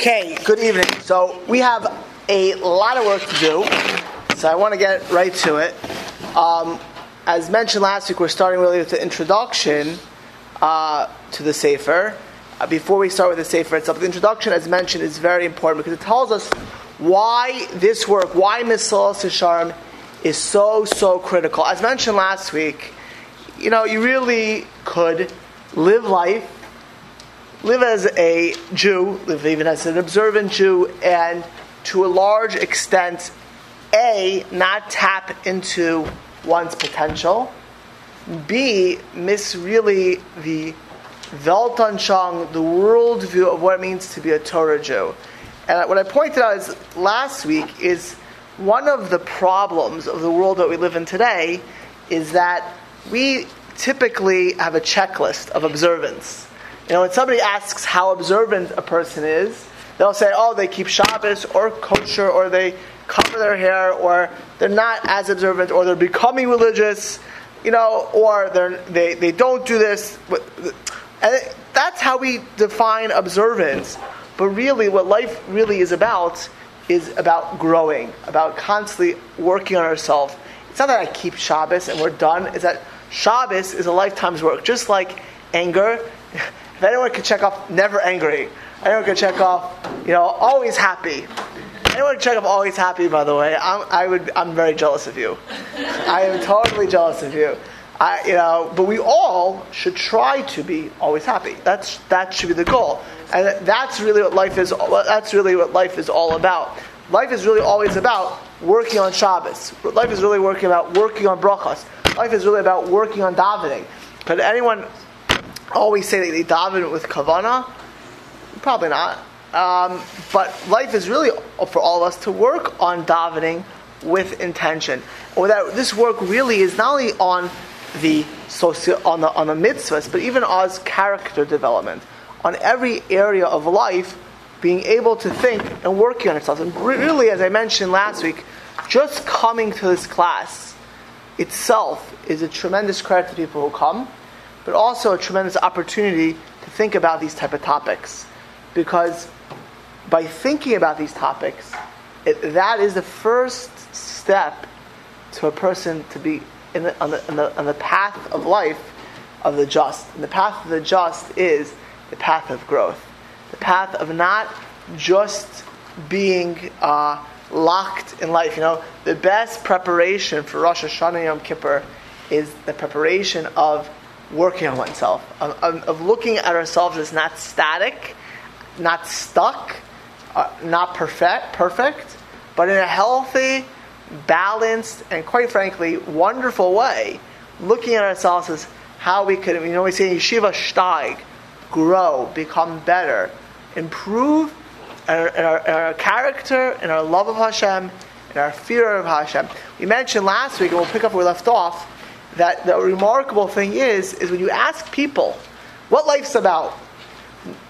Okay, good evening. So we have a lot of work to do, so I want to get right to it. Um, as mentioned last week, we're starting really with the introduction uh, to the Sefer. Uh, before we start with the Sefer itself, the introduction, as mentioned, is very important because it tells us why this work, why Mesilas Yesharim is so, so critical. As mentioned last week, you know, you really could live life live as a Jew, live even as an observant Jew, and to a large extent, A, not tap into one's potential, B, miss really the Weltanschauung, the worldview of what it means to be a Torah Jew. And what I pointed out is last week is one of the problems of the world that we live in today is that we typically have a checklist of observance. You know, when somebody asks how observant a person is, they'll say, oh, they keep Shabbos or kosher, or they cover their hair, or they're not as observant, or they're becoming religious, you know, or they, they don't do this. And that's how we define observance. But really, what life really is about is about growing, about constantly working on ourselves. It's not that I keep Shabbos and we're done. It's that Shabbos is a lifetime's work. Just like anger, if anyone can check off never angry, anyone can check off, you know, always happy. Anyone could check off always happy, by the way, I'm, I would, I'm very jealous of you. I am totally jealous of you. I, you know, but we all should try to be always happy. That's that should be the goal, and that's really what life is. That's really what life is all about. Life is really always about working on Shabbos. Life is really working about working on brachas. Life is really about working on davening. Could anyone always say that they daven with kavana? Probably not. Um, but life is really for all of us to work on davening with intention. Or that this work really is not only on the on the on the mitzvahs, but even as character development, on every area of life, being able to think and working on ourselves. And really, as I mentioned last week, just coming to this class itself is a tremendous credit to people who come but also a tremendous opportunity to think about these type of topics. Because by thinking about these topics, it, that is the first step to a person to be the, on, the, on, the, on the path of life of the just. And the path of the just is the path of growth. The path of not just being uh, locked in life. You know, the best preparation for Rosh Hashanah Yom Kippur is the preparation of working on oneself, of, of, looking at ourselves as not static, not stuck, uh, not perfect, perfect, but in a healthy, balanced, and quite frankly, wonderful way, looking at ourselves as how we could, you know, we say yeshiva steig, grow, become better, improve in our, in, our, in our, character, in our love of Hashem, in our fear of Hashem. We mentioned last week, and we'll pick up where we left off, that the remarkable thing is, is when you ask people what life's about,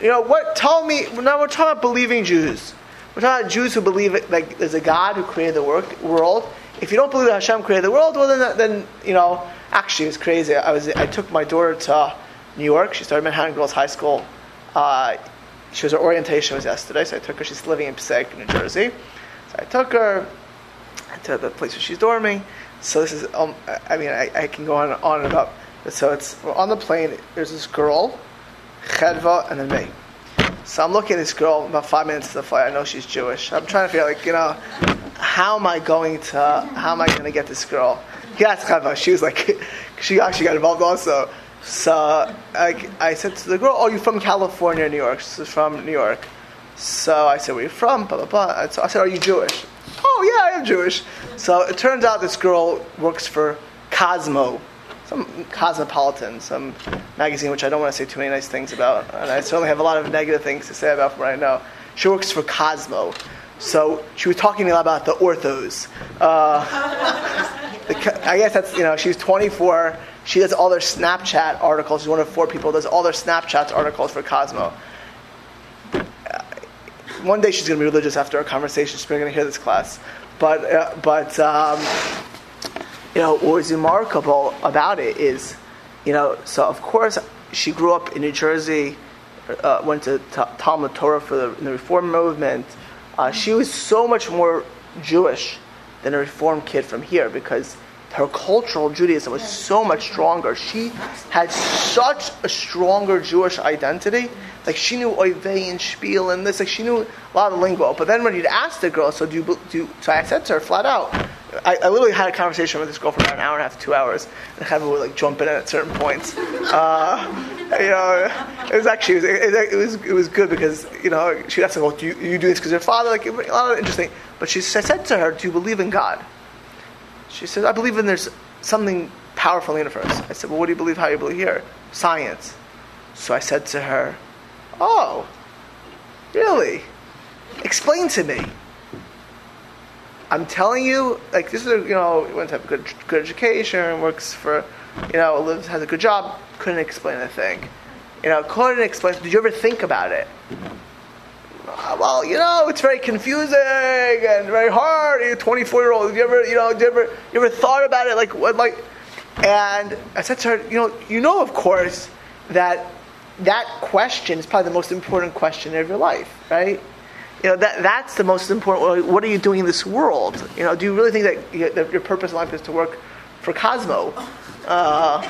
you know, what, tell me, now we're talking about believing Jews. We're talking about Jews who believe like there's a God who created the work, world. If you don't believe that Hashem created the world, well then, then you know, actually it was crazy. I was, I took my daughter to New York. She started Manhattan Girls High School. Uh, she was her orientation was yesterday, so I took her. She's living in Passaic, New Jersey. So I took her to the place where she's dorming. So this is, um, I mean, I, I, can go on and on about. So it's on the plane. There's this girl, Chedva, and then me. So I'm looking at this girl about five minutes to the flight. I know she's Jewish. I'm trying to figure, like, you know, how am I going to, how am I going to get this girl? Asked Chedva. She was like, she actually got involved also. So I, I said to the girl, "Oh, you're from California, New York." She's from New York. So I said, "Where are you from?" Blah blah blah. So I said, "Are you Jewish?" Oh yeah, I am Jewish. So it turns out this girl works for Cosmo, some Cosmopolitan, some magazine which I don't want to say too many nice things about, and I certainly have a lot of negative things to say about from what I know. She works for Cosmo. So she was talking to me about the orthos. Uh, the, I guess that's, you know, she's 24. She does all their Snapchat articles. She's one of four people does all their Snapchat articles for Cosmo one day she's going to be religious after our conversation. She's going to hear this class. But, uh, but um, you know, what was remarkable about it is, you know, so of course she grew up in New Jersey, uh, went to Talmud Torah for the, the Reform movement. Uh, she was so much more Jewish than a Reform kid from here because her cultural Judaism was so much stronger. She had such a stronger Jewish identity. Like she knew Oive and Spiel and this. Like she knew a lot of lingo. But then when you'd ask the girl, so do you, do you, so I said to her flat out, I, I, literally had a conversation with this girl for about an hour and a half, two hours, and of would like jump in at certain points. Uh, you know, it was actually it was, it, was it was good because you know she asked me, "Well, do you, you do this because your father?" Like a lot of interesting. But she I said to her, "Do you believe in God?" She said, "I believe in there's something powerful in the universe." I said, "Well, what do you believe? How do you believe here? Science." So I said to her, "Oh, really? Explain to me." I'm telling you, like this is a, you know went to have a good good education, works for, you know, lives has a good job. Couldn't explain a thing, you know, couldn't explain. Did you ever think about it? Uh, well, you know, it's very confusing and very hard. You're 24 year old. Have you ever, you know, you ever, you ever thought about it? Like what, like? And I said to her, you know, you know, of course, that that question is probably the most important question of your life, right? you know that that's the most important. What are you doing in this world? You know, do you really think that, you, that your purpose in life is to work for Cosmo? Uh,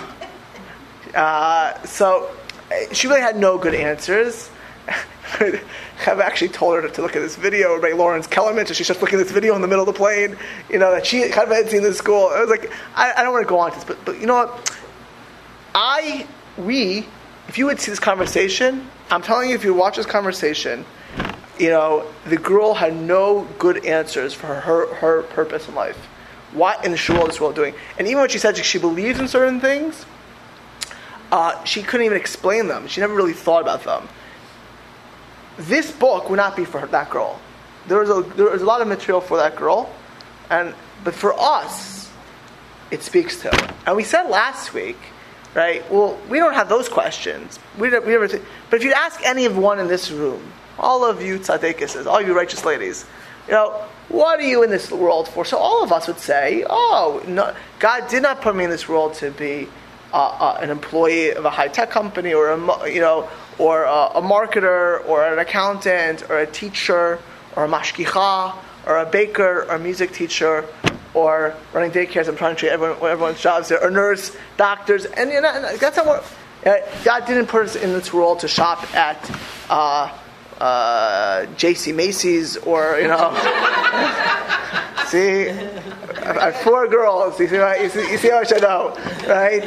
uh, so she really had no good answers. I've actually told her to look at this video by Lawrence Kelemen, so she's just looking at this video in the middle of the plane. You know that she kind of had seen this school. I was like, I, I don't want to go on to this, but but you know what? I we if you would see this conversation, I'm telling you, if you watch this conversation you know, the girl had no good answers for her, her purpose in life. What in the world is this world doing? And even when she said she believes in certain things, uh, she couldn't even explain them. She never really thought about them. This book would not be for that girl. There is a, there was a lot of material for that girl, and but for us, it speaks to. And we said last week, right? Well, we don't have those questions. We, don't, we never. But if you ask any of one in this room, all of you tzaddikises, all you righteous ladies, you know, what are you in this world for? So all of us would say, oh, no, God did not put me in this world to be uh, uh, an employee of a high tech company or a, you know, or a, a, marketer or an accountant or a teacher or a mashkicha or a baker or a music teacher or running daycares. I'm trying to treat everyone, everyone's jobs there, or nurse, doctors, and you know, that's uh, God didn't put us in this world to shop at. Uh, uh, J.C. Macy's or you know. see, I have four girls. You see, you see, you see how I should know, right?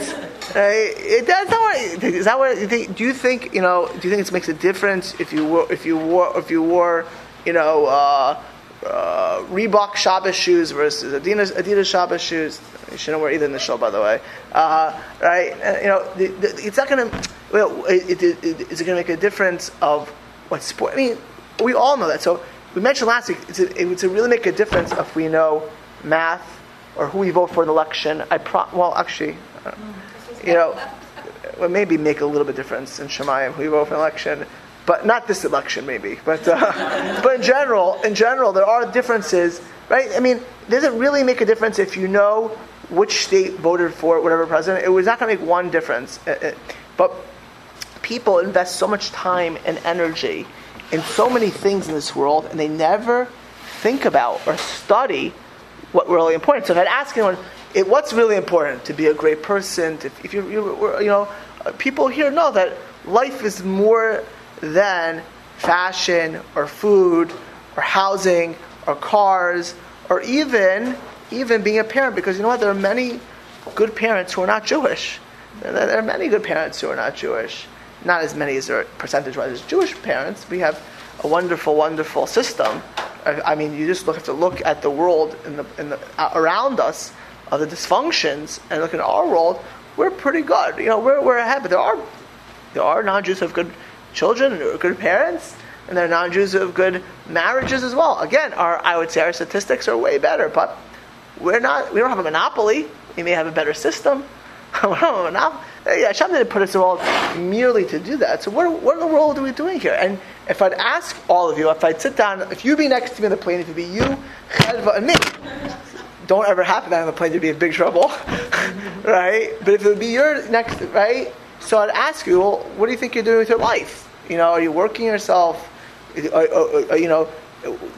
Right? It, that's not what, is that what you think? Do you think you know? Do you think it makes a difference if you wore if you wore if you wore you know uh, uh, Reebok Shabbos shoes versus Adidas Adidas Shabbos shoes? You shouldn't wear either in the show, by the way. Uh, right? you know, the, the, it's not going to. Well, it, it, is it going to make a difference of sport. I mean, we all know that. So we mentioned last week it's a, it would really make a difference if we know math or who we vote for in election. I pro- well, actually, uh, you know, well, maybe make a little bit difference in Shemayim who we vote for an election, but not this election, maybe. But uh, but in general, in general, there are differences, right? I mean, does it really make a difference if you know which state voted for whatever president? It was not going to make one difference, uh, uh, but people invest so much time and energy in so many things in this world, and they never think about or study what really important. So if I'd ask anyone, it, what's really important to be a great person? To, if you, you, you know, uh, people here know that life is more than fashion or food or housing or cars or even even being a parent. Because you know what, there are many good parents who are not Jewish. There are many good parents who are not Jewish not as many as percentage wise as Jewish parents. We have a wonderful, wonderful system. I, mean, you just have to look at the world in the, in the, uh, around us of the dysfunctions and look at our world. We're pretty good. You know, we're, we're ahead, but there are there are non-Jews who have good children or good parents, and there are non-Jews who have good marriages as well. Again, our I would say our statistics are way better, but we're not. We don't have a monopoly. We may have a better system. we don't have a monopoly Uh, Hashem didn't put us in the world merely to do that. So what, what in the world are we doing here? And if I'd ask all of you, if I'd sit down, if you'd be next to me on the plane, if it'd be you, Chedva, and me, don't ever happen that on the plane, you'd be in big trouble, right? But if it would be your next, right? So I'd ask you, well, what do you think you're doing with your life? You know, are you working yourself? Are, are, are, you know,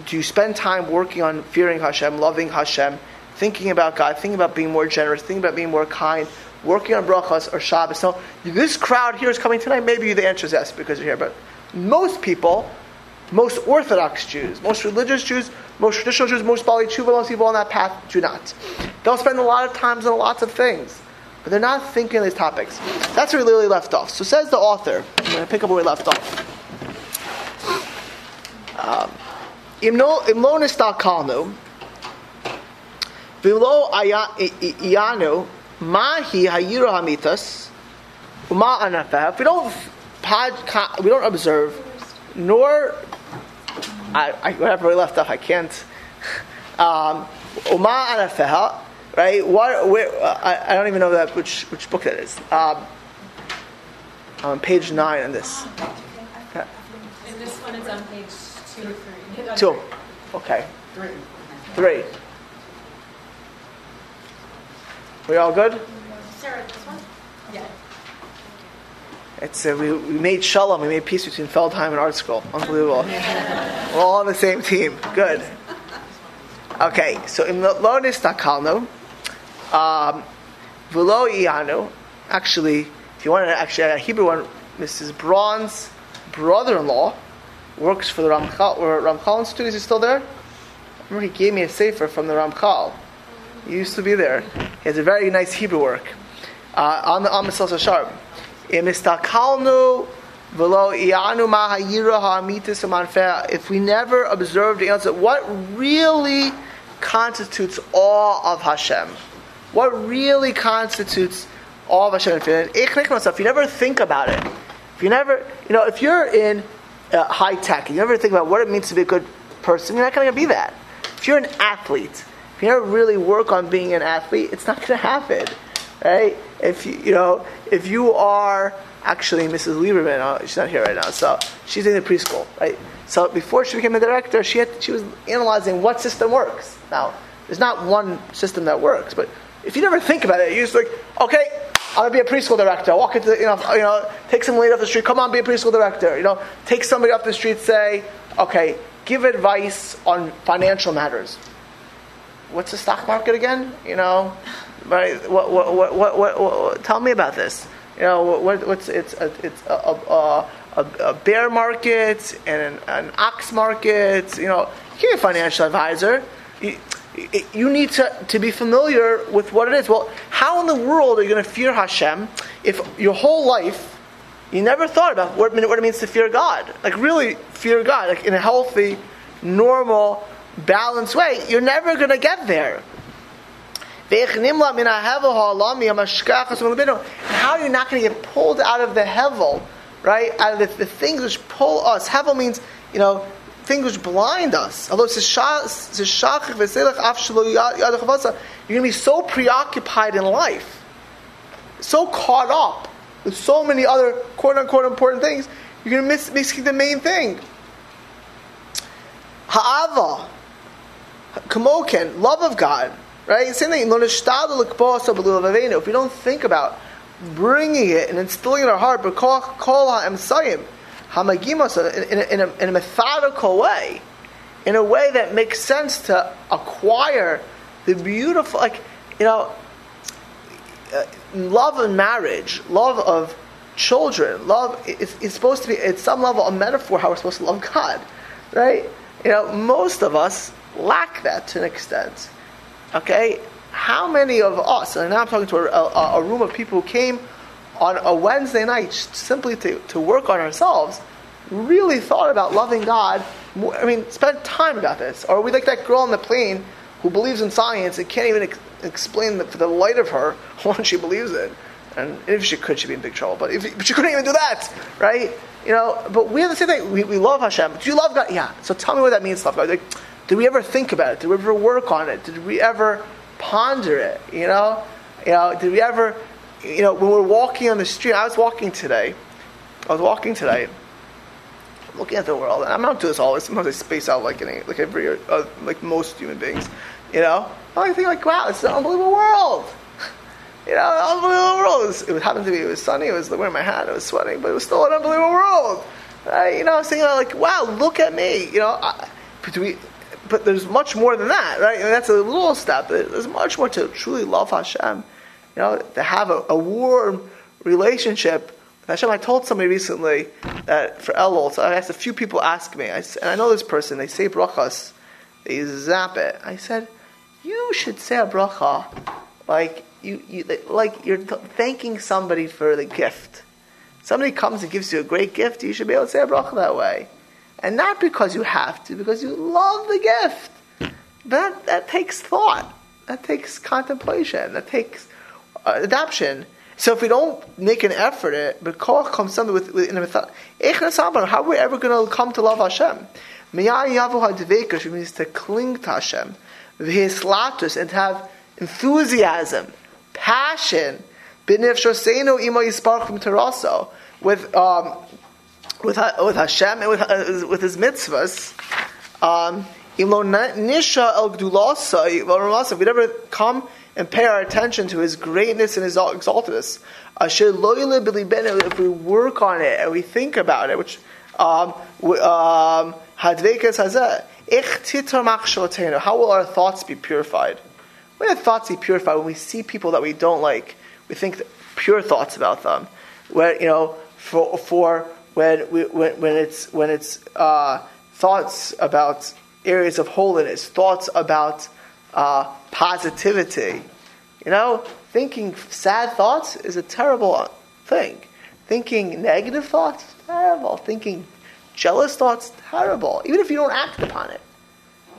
do you spend time working on fearing Hashem, loving Hashem, thinking about God, thinking about being more generous, thinking about being more kind, working on brachas or Shabbos? So this crowd here is coming tonight. Maybe the answer is yes because you're here, but most people, most Orthodox Jews, most religious Jews, most traditional Jews, most Baalei Teshuva, most people on that path do not. They'll spend a lot of times on lots of things, but they're not thinking these topics. That's where literally left off. So says the author. I'm going to pick up where we left off. Um, Imlo nistalkalnu, v'lo iyanu, mahi hayiro hamitas, uma anafeh. If we don't pod, we don't observe, nor I, I whatever we left off, I can't. Um, uma anafeh, right? What? Where? Uh, I, I, don't even know that which which book that is. Um, on page nine in this. In this one, it's on page two or three. Two. Okay. Three. Three. We all good? Sarah, this one? Yeah. It's uh, we, we made shalom. We made peace between Feldheim and ArtScroll. Unbelievable. We're all on the same team. Good. Okay, so in lo nistakalnu, um, v'lo iyanu. Actually, if you want to actually a Hebrew one, Mrs. Braun's brother-in-law works for the Ramchal. Or Ramchal Institute is he still there? I remember he gave me a sefer from the Ramchal. He used to be there. He has a very nice Hebrew work uh, on the Amisal Sharp. If we never observe the answer, what really constitutes awe of Hashem? What really constitutes awe of Hashem? If you never think about it, if you never, you know, if you're in uh, high tech, you never think about what it means to be a good person, you're not going to be that. If you're an athlete, if you never really work on being an athlete, it's not going to happen, right? If you, you know, if you are actually Mrs. Lieberman, oh, she's not here right now, so she's in the preschool, right? So before she became a director, she had, she was analyzing what system works. Now, there's not one system that works, but if you never think about it, you're just like, okay, I'm gonna be a preschool director. Walk into, you know, you know, take some lady off the street. Come on, be a preschool director. You know, take somebody off the street. Say, okay, give advice on financial matters. What's the stock market again? You know, right? What, what, what, what, what, what tell me about this. You know, what, what's it's a, it's a, a, a, a bear market and an, an, ox market. You know, you are a financial advisor. You, you need to, to be familiar with what it is. Well, how in the world are you going to fear Hashem if your whole life you never thought about what, what it means to fear God? Like, really fear God, like in a healthy, normal, balanced way. You're never going to get there. How are you not going to get pulled out of the hevel, right? Out of the, the things which pull us. Hevel means, you know, things which blind us. Although you're going to be so preoccupied in life, so caught up with so many other quote unquote important things, you're going to miss missing the main thing. Ha'ava, kamoken, love of God, right? Same thing. If we don't think about bringing it and instilling it in our heart, but call hamagimasa, in, in, in a methodical way, in a way that makes sense to acquire the beautiful, like, you know, uh, love of marriage, love of children, love is, is supposed to be, at some level, a metaphor how we're supposed to love God, right? You know, most of us lack that to an extent. Okay? How many of us, and now I'm talking to a, a, a room of people who came on a Wednesday night simply to, to work on ourselves, really thought about loving God. I mean, spent time about this. Or we like that girl on the plane who believes in science and can't even ex- explain the, the light of her what she believes in. And if she could, she'd be in big trouble. But, if, but she couldn't even do that, right? You know, but we have the same thing. We, we love Hashem. Do you love God? Yeah. So tell me what that means, love God. Like, did we ever think about it? Did we ever work on it? Did we ever ponder it? You know, you know, did we ever, you know, when we're walking on the street? I was walking today. I was walking today, looking at the world, and I'm not doing this always. Sometimes I space out like any, like every, uh, like most human beings. You know, I think like, wow, it's an unbelievable world. You know, unbelievable world. It, was, it happened to be, it was sunny, it was wearing my hat, it was sweating, but it was still an unbelievable world. You know, I'm thinking like, wow, look at me. You know, I, but, we, but there's much more than that, right? And that's a little step. There's much more to truly love Hashem. You know, to have a, a warm relationship with Hashem. I told somebody recently that for Elul, so I asked a few people ask me, I, and I know this person, they say brachas, they zap it. I said, you should say a bracha like you, you like you're thanking somebody for the gift. Somebody comes and gives you a great gift, you should be able to say a bracha that way. And not because you have to, because you love the gift. That, that takes thought. That takes contemplation. That takes uh, adoption. So if we don't make an effort, it koach comes something with, with in a thought. How are we ever going to come to love Hashem? Which means to cling to Hashem, and to have enthusiasm, passion, with um, with with Hashem and with uh, with His mitzvahs. Um, if we never come and pay our attention to His greatness and His exaltedness, if we work on it and we think about it, which um, um, how will our thoughts be purified? When our thoughts be purified, when we see people that we don't like, we think pure thoughts about them. When you know, for for when we, when, when it's when it's uh, thoughts about areas of holiness, thoughts about uh, positivity. You know, thinking sad thoughts is a terrible thing. Thinking negative thoughts, terrible. Thinking jealous thoughts, terrible. Even if you don't act upon it.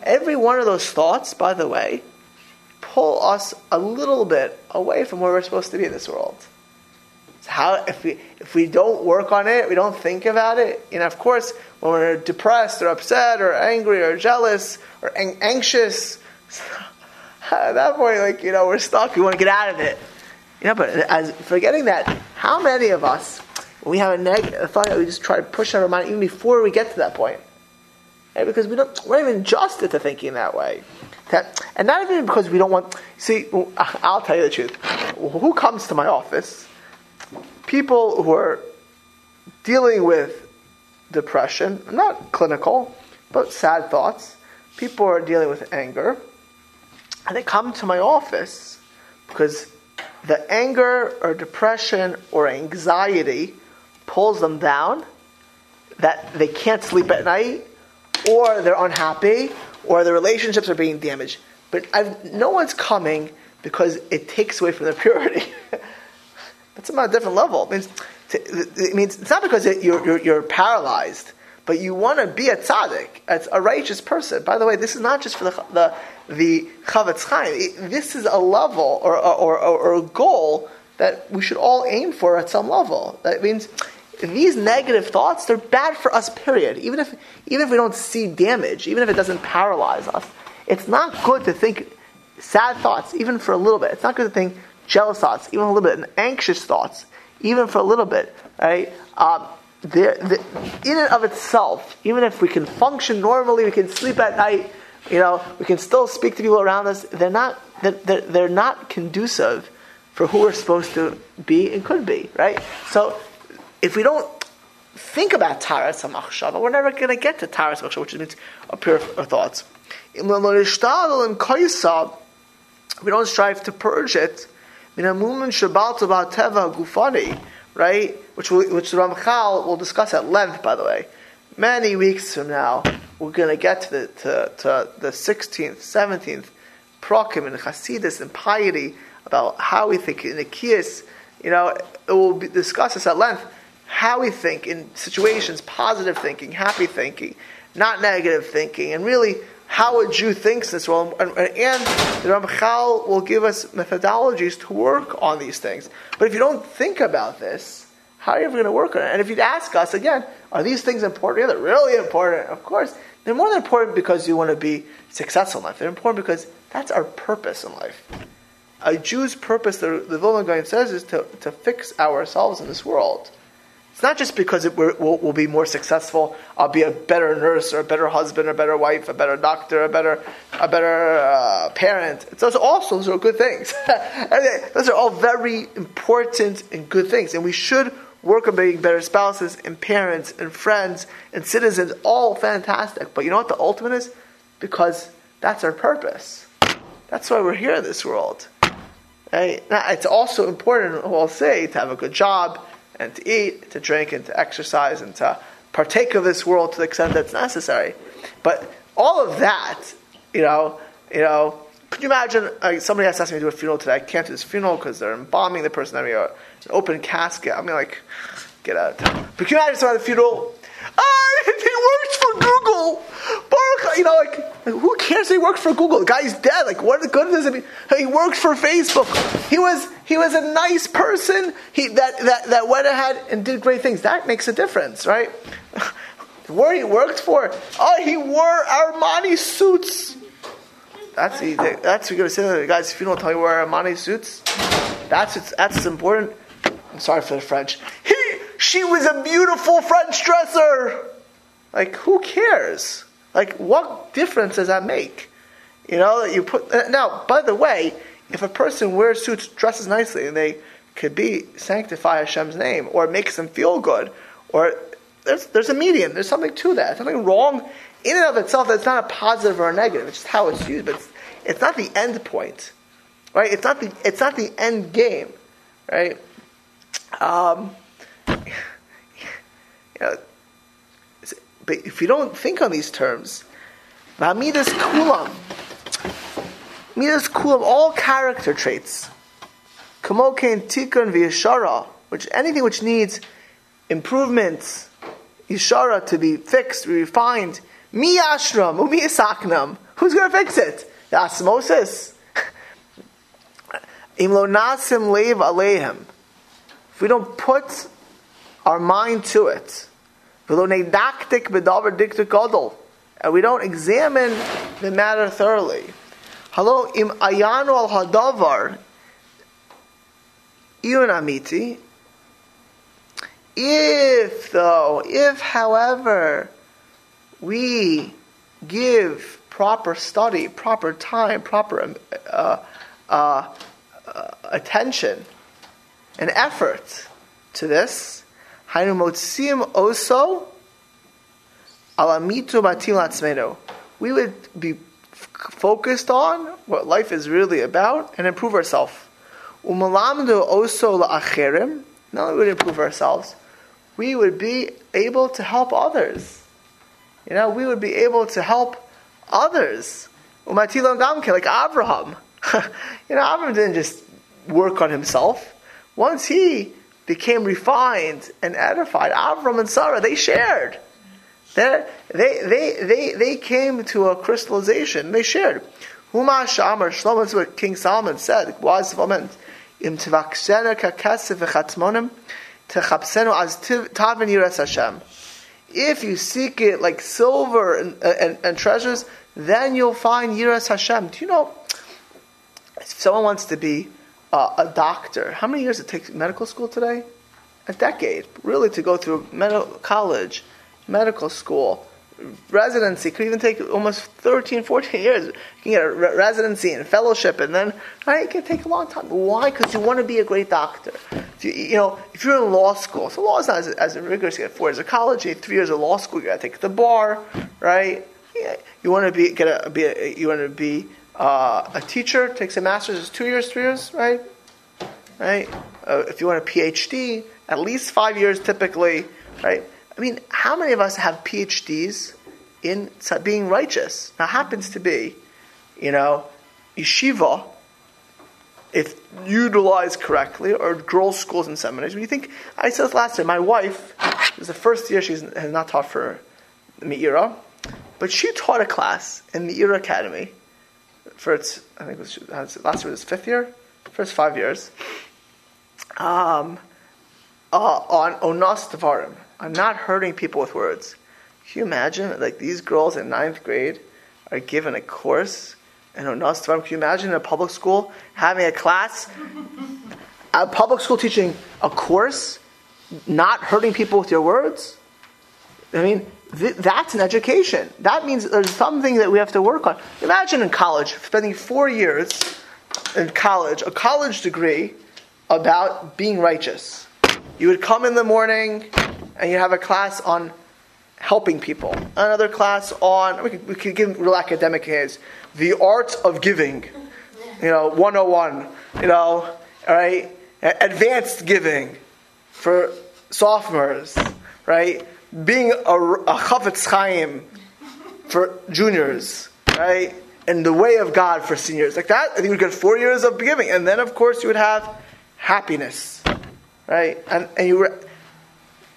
Every one of those thoughts, by the way, pull us a little bit away from where we're supposed to be in this world. So how if we if we don't work on it, we don't think about it. You know, of course, when we're depressed or upset or angry or jealous or ang- anxious, at that point, like you know, we're stuck. We want to get out of it. You know, but as forgetting that, how many of us we have a negative thought that we just try to push out of our mind even before we get to that point? Right? Because we don't, we're not even adjusted to thinking that way. That, and not even because we don't want. See, I'll tell you the truth. Who comes to my office? People who are dealing with depression, not clinical, but sad thoughts. People are dealing with anger. And they come to my office because the anger or depression or anxiety pulls them down, that they can't sleep at night, or they're unhappy, or the relationships are being damaged. But I've, no one's coming because it takes away from their purity. That's on a different level. It means, it means it's not because you're, you're, you're, paralyzed, but you want to be a tzaddik, a righteous person. By the way, this is not just for the the, the Chafetz Chaim. This is a level or, or, or, or a goal that we should all aim for at some level. That means these negative thoughts, they're bad for us, period. Even if, even if we don't see damage, even if it doesn't paralyze us, it's not good to think sad thoughts, even for a little bit. It's not good to think jealous thoughts, even a little bit, and anxious thoughts, even for a little bit, right? Um, in and of itself, even if we can function normally, we can sleep at night, you know, we can still speak to people around us, they're not, they're, they're not conducive for who we're supposed to be and could be, right? So if we don't think about Taharas HaMachshava, we're never going to get to Taharas HaMachshava, which means a pure thoughts. We don't strive to purge it. Right? Which, we, which Ramchal will discuss at length, by the way. Many weeks from now, we're going to get to the, to, to the 16th, 17th Prokim and Chasidus and piety about how we think in the Kiyas. You know, it will be discussed this at length how we think in situations, positive thinking, happy thinking, not negative thinking, and really how a Jew thinks this world. And, and the Ramchal will give us methodologies to work on these things. But if you don't think about this, how are you ever going to work on it? And if you'd ask us again, are these things important? Yeah, they're really important. Of course, they're more than important because you want to be successful in life. They're important because that's our purpose in life. A Jew's purpose, the, the Vilna Gaon says, is to, to fix ourselves in this world. It's not just because it will we'll be more successful. I'll be a better nurse or a better husband, or a better wife, a better doctor, a better a better uh, parent. It's those also those are good things. those are all very important and good things, and we should work on being better spouses and parents and friends and citizens, all fantastic. But you know what the ultimate is? Because that's our purpose. That's why we're here in this world. Right? Now, it's also important, I'll say, to have a good job and to eat, to drink, and to exercise, and to partake of this world to the extent that's necessary. But all of that, you know, you know, could you imagine uh, somebody has asked me to do a funeral today? I can't do this funeral because they're embalming the person. I mean, an open casket. I mean, like, get out of town. But can you imagine someone at the funeral? Ah, he works for Google. Baruch, you know, like, who cares? He works for Google. The guy's dead. Like, what good does it mean? He works for Facebook. He was he was a nice person. He that that that went ahead and did great things. That makes a difference, right? Where he worked for? Oh, he wore Armani suits. That's that's you're gonna say the guy's funeral. Tell you wear Armani suits. That's that's important. I'm sorry for the French. He she was a beautiful French dresser. Like who cares? Like what difference does that make? You know that you put uh, now. By the way, if a person wears suits, dresses nicely, and they could be sanctify Hashem's name, or makes them feel good, or there's, there's a medium, There's something to that. Something wrong in and of itself. That's not a positive or a negative. It's just how it's used, but it's, it's not the end point, right? It's not the it's not the end game, right? Um, know, but if you don't think on these terms, Vamidas kulam, midas kulam, all character traits, kamokein tikun v'yashara, which anything which needs improvements, Yishara to be fixed, refined. Mi ashram, umi. Who's going to fix it? The osmosis. Imlo nasim lev aleihim. If we don't put our mind to it, and we don't examine the matter thoroughly. Hello, im ayanu al hadavar, amiti, if, though, if, however, we give proper study, proper time, proper uh, uh, uh, attention and effort to this, oso alamitu We would be focused on what life is really about and improve ourselves. Umalamdu oso la'acherim. Not only would improve ourselves, we would be able to help others. You know, we would be able to help others. Umatilon gamke, like Abraham. you know, Abraham didn't just work on himself. Once he became refined and edified, Abraham and Sarah, they shared. They're, they, they, they, they came to a crystallization. They shared. Huma Shamar Shlomo, that's what King Solomon said. Wise woman. Im. If you seek it like silver and, and, and, treasures, then you'll find yiras Hashem. Do you know, if someone wants to be uh, a doctor, how many years it takes medical school today? A decade, really, to go through medical college, medical school, residency could even take almost 13, 14 years. You can get a re- residency and fellowship, and then right, it can take a long time. Why? Because you want to be a great doctor. You, you, know, if you're in law school, so law is not as, as rigorous. You get four years of college, you three years of law school. You got to take the bar, right? Yeah, you want to be get a, be a, you want to be uh, a teacher. Takes a master's. It's two years, three years, right? Right. Uh, if you want a PhD, at least five years typically, right? I mean, how many of us have PhDs in being righteous? Now, happens to be, you know, yeshiva, if utilized correctly, or girls' schools and seminaries. When you think, I said this last year, my wife, this is the first year she has not taught for Meira, but she taught a class in the Meira Academy for its, I think it was, last year was fifth year, first five years, um, uh, on Onaas Devarim I'm not hurting people with words. Can you imagine, like these girls in ninth grade are given a course and onostvarim? Can you imagine in a public school having a class, a public school teaching a course, not hurting people with your words? I mean, th- that's an education. That means there's something that we have to work on. Imagine in college, spending four years in college, a college degree about being righteous you would come in the morning and you have a class on helping people. Another class on, we could, we could give real academic hands, the art of giving. You know, 101. You know, all right? Advanced giving for sophomores, right? Being a, a Chafetz Chaim for juniors, right? And the way of God for seniors. Like that, I think you get four years of giving. And then, of course, you would have happiness, right? And, and you were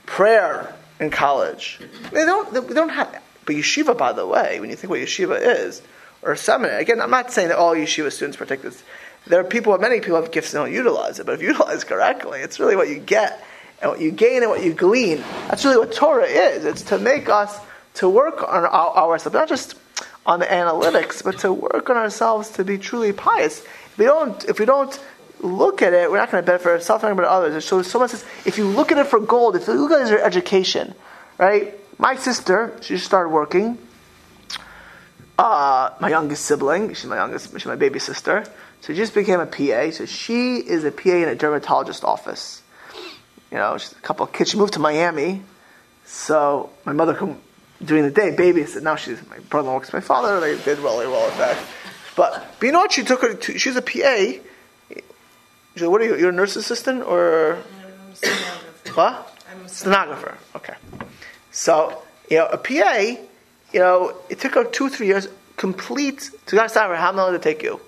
prayer in college. They don't, they don't have, but yeshiva, by the way, when you think what yeshiva is, or seminary, again, I'm not saying that all yeshiva students partake this. There are people, many people have gifts and don't utilize it, but if you utilize correctly, it's really what you get and what you gain and what you glean. That's really what Torah is. It's to make us to work on our, ourselves, not just on the analytics, but to work on ourselves to be truly pious. If we don't, if we don't look at it, we're not going to benefit ourselves, not but others. So someone says, if you look at it for gold, if you look at it as your education, right? My sister, she just started working. Uh, my youngest sibling, she's my youngest, she's my baby sister. So she just became a PA. So she is a PA in a dermatologist office. You know, she's a couple of kids. She moved to Miami. So my mother come during the day, babysit. Now she's my brother works with my father. They did really well with that. But, but you know what? She took her. To, she's a PA what are you? You're a nurse assistant or what? I'm a stenographer. Okay. So you know, a PA, you know, it took her two, three years complete to get started. How long did it take you?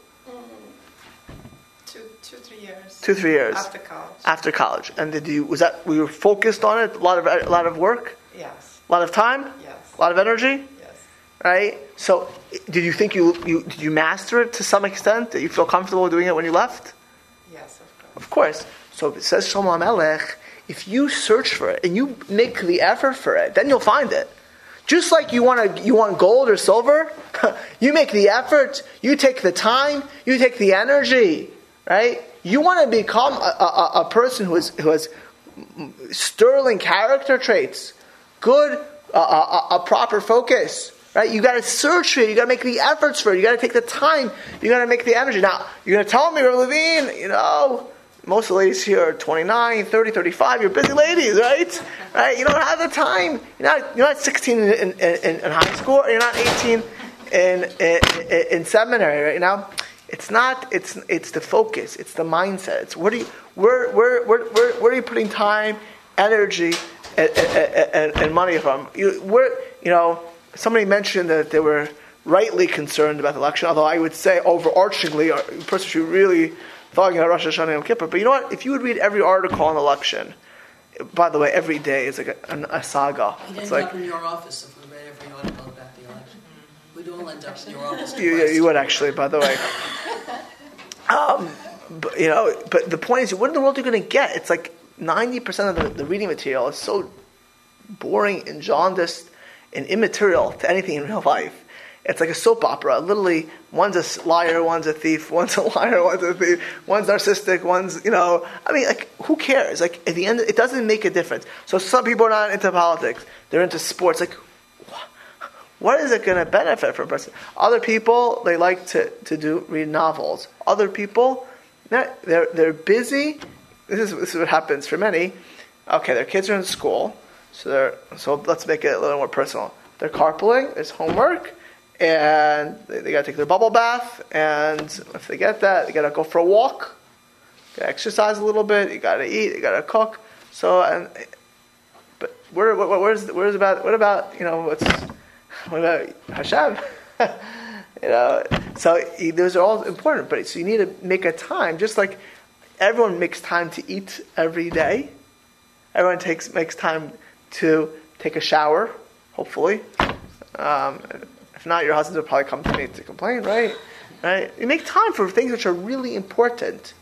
Two, two, three years. Two, three years after college. After college, and did you? Was that we were focused on it? A lot of a lot of work. Yes. A lot of time. Yes. A lot of energy. Yes. Right. So, did you think you, you did you master it to some extent? Did you feel comfortable doing it when you left? Yes, of course. Of course. So it says Shlomo Melech, if you search for it and you make the effort for it, then you'll find it. Just like you want to, you want gold or silver, you make the effort, you take the time, you take the energy, right? You want to become a, a, a person who, is, who has sterling character traits, good, a, a proper focus, right? You got to search for it. You got to make the efforts for it. You got to take the time. You got to make the energy. Now, you're going to tell me, Rabbi Levine, you know, most of the ladies here are 29, 30, 35. You're busy ladies, right? Right? You don't have the time. You're not, you're not 16 in, in, in, in high school, you're not 18 in, in, in seminary right now. It's not, it's, it's the focus, it's the mindset. It's what are you, where, where, where, where, where are you putting time, energy, and, and, and money from? You, where, you know, somebody mentioned that they were rightly concerned about the election, although I would say overarchingly, a person should really talking about Rosh Hashanah and Kippur. But you know what? If you would read every article on election, by the way, every day is like a, a, saga. You'd it's end like, up in your office if we read every article about. We'd all end up in your office. you, you would actually, by the way. Um, but, you know, but the point is, what in the world are you going to get? It's like ninety percent of the, the reading material is so boring and jaundiced and immaterial to anything in real life. It's like a soap opera. Literally, one's a liar, one's a thief, one's a liar, one's a thief, one's narcissistic, one's, you know, I mean, like, who cares? Like, at the end, it doesn't make a difference. So some people are not into politics, they're into sports. Like, what is it going to benefit for a person? Other people, they like to, to do read novels. Other people, they're, they're, busy. This is, this is what happens for many. Okay, their kids are in school, so they're, so let's make it a little more personal. They're carpooling, there's homework, and they, they got to take their bubble bath. And if they get that, they got to go for a walk, got to exercise a little bit. You got to eat, you got to cook. So and but where, where where's where's about what about you know what's what about Hashem? you know, so those are all important. But so you need to make a time, just like everyone makes time to eat every day. Everyone takes makes time to take a shower, hopefully. Um, if not, your husband will probably come to me to complain, right? Right? You make time for things which are really important.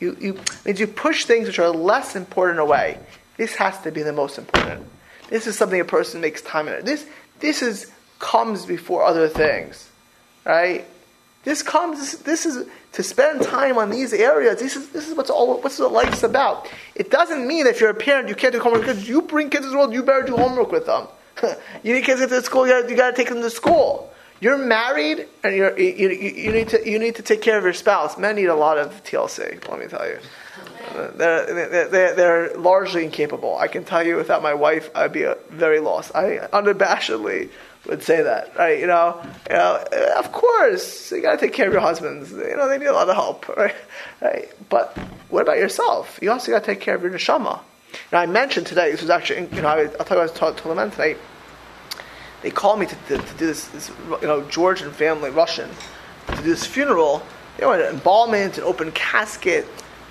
You, you means you push things which are less important away. This has to be the most important. This is something a person makes time in. This this is comes before other things, right? This comes. This is to spend time on these areas. This is this is what's all what's what life's about. It doesn't mean if you're a parent you can't do homework because you bring kids to the world. You better do homework with them. you need kids to school. You got, to take them to school. You're married, and you're, you, you, you, need to you need to take care of your spouse. Men need a lot of TLC. Let me tell you. They're, they're, they're largely incapable. I can tell you, without my wife, I'd be very lost. I unabashedly would say that, right? You know, you know, uh, of course, you got to take care of your husbands. You know, they need a lot of help, right? right? But what about yourself? You also got to take care of your neshama. Now, I mentioned today. This was actually, you know, I, I'll you, I was told to lament today. They called me to, to, to do this, this, you know, Georgian family, Russian, to do this funeral. They wanted embalmment, an open casket.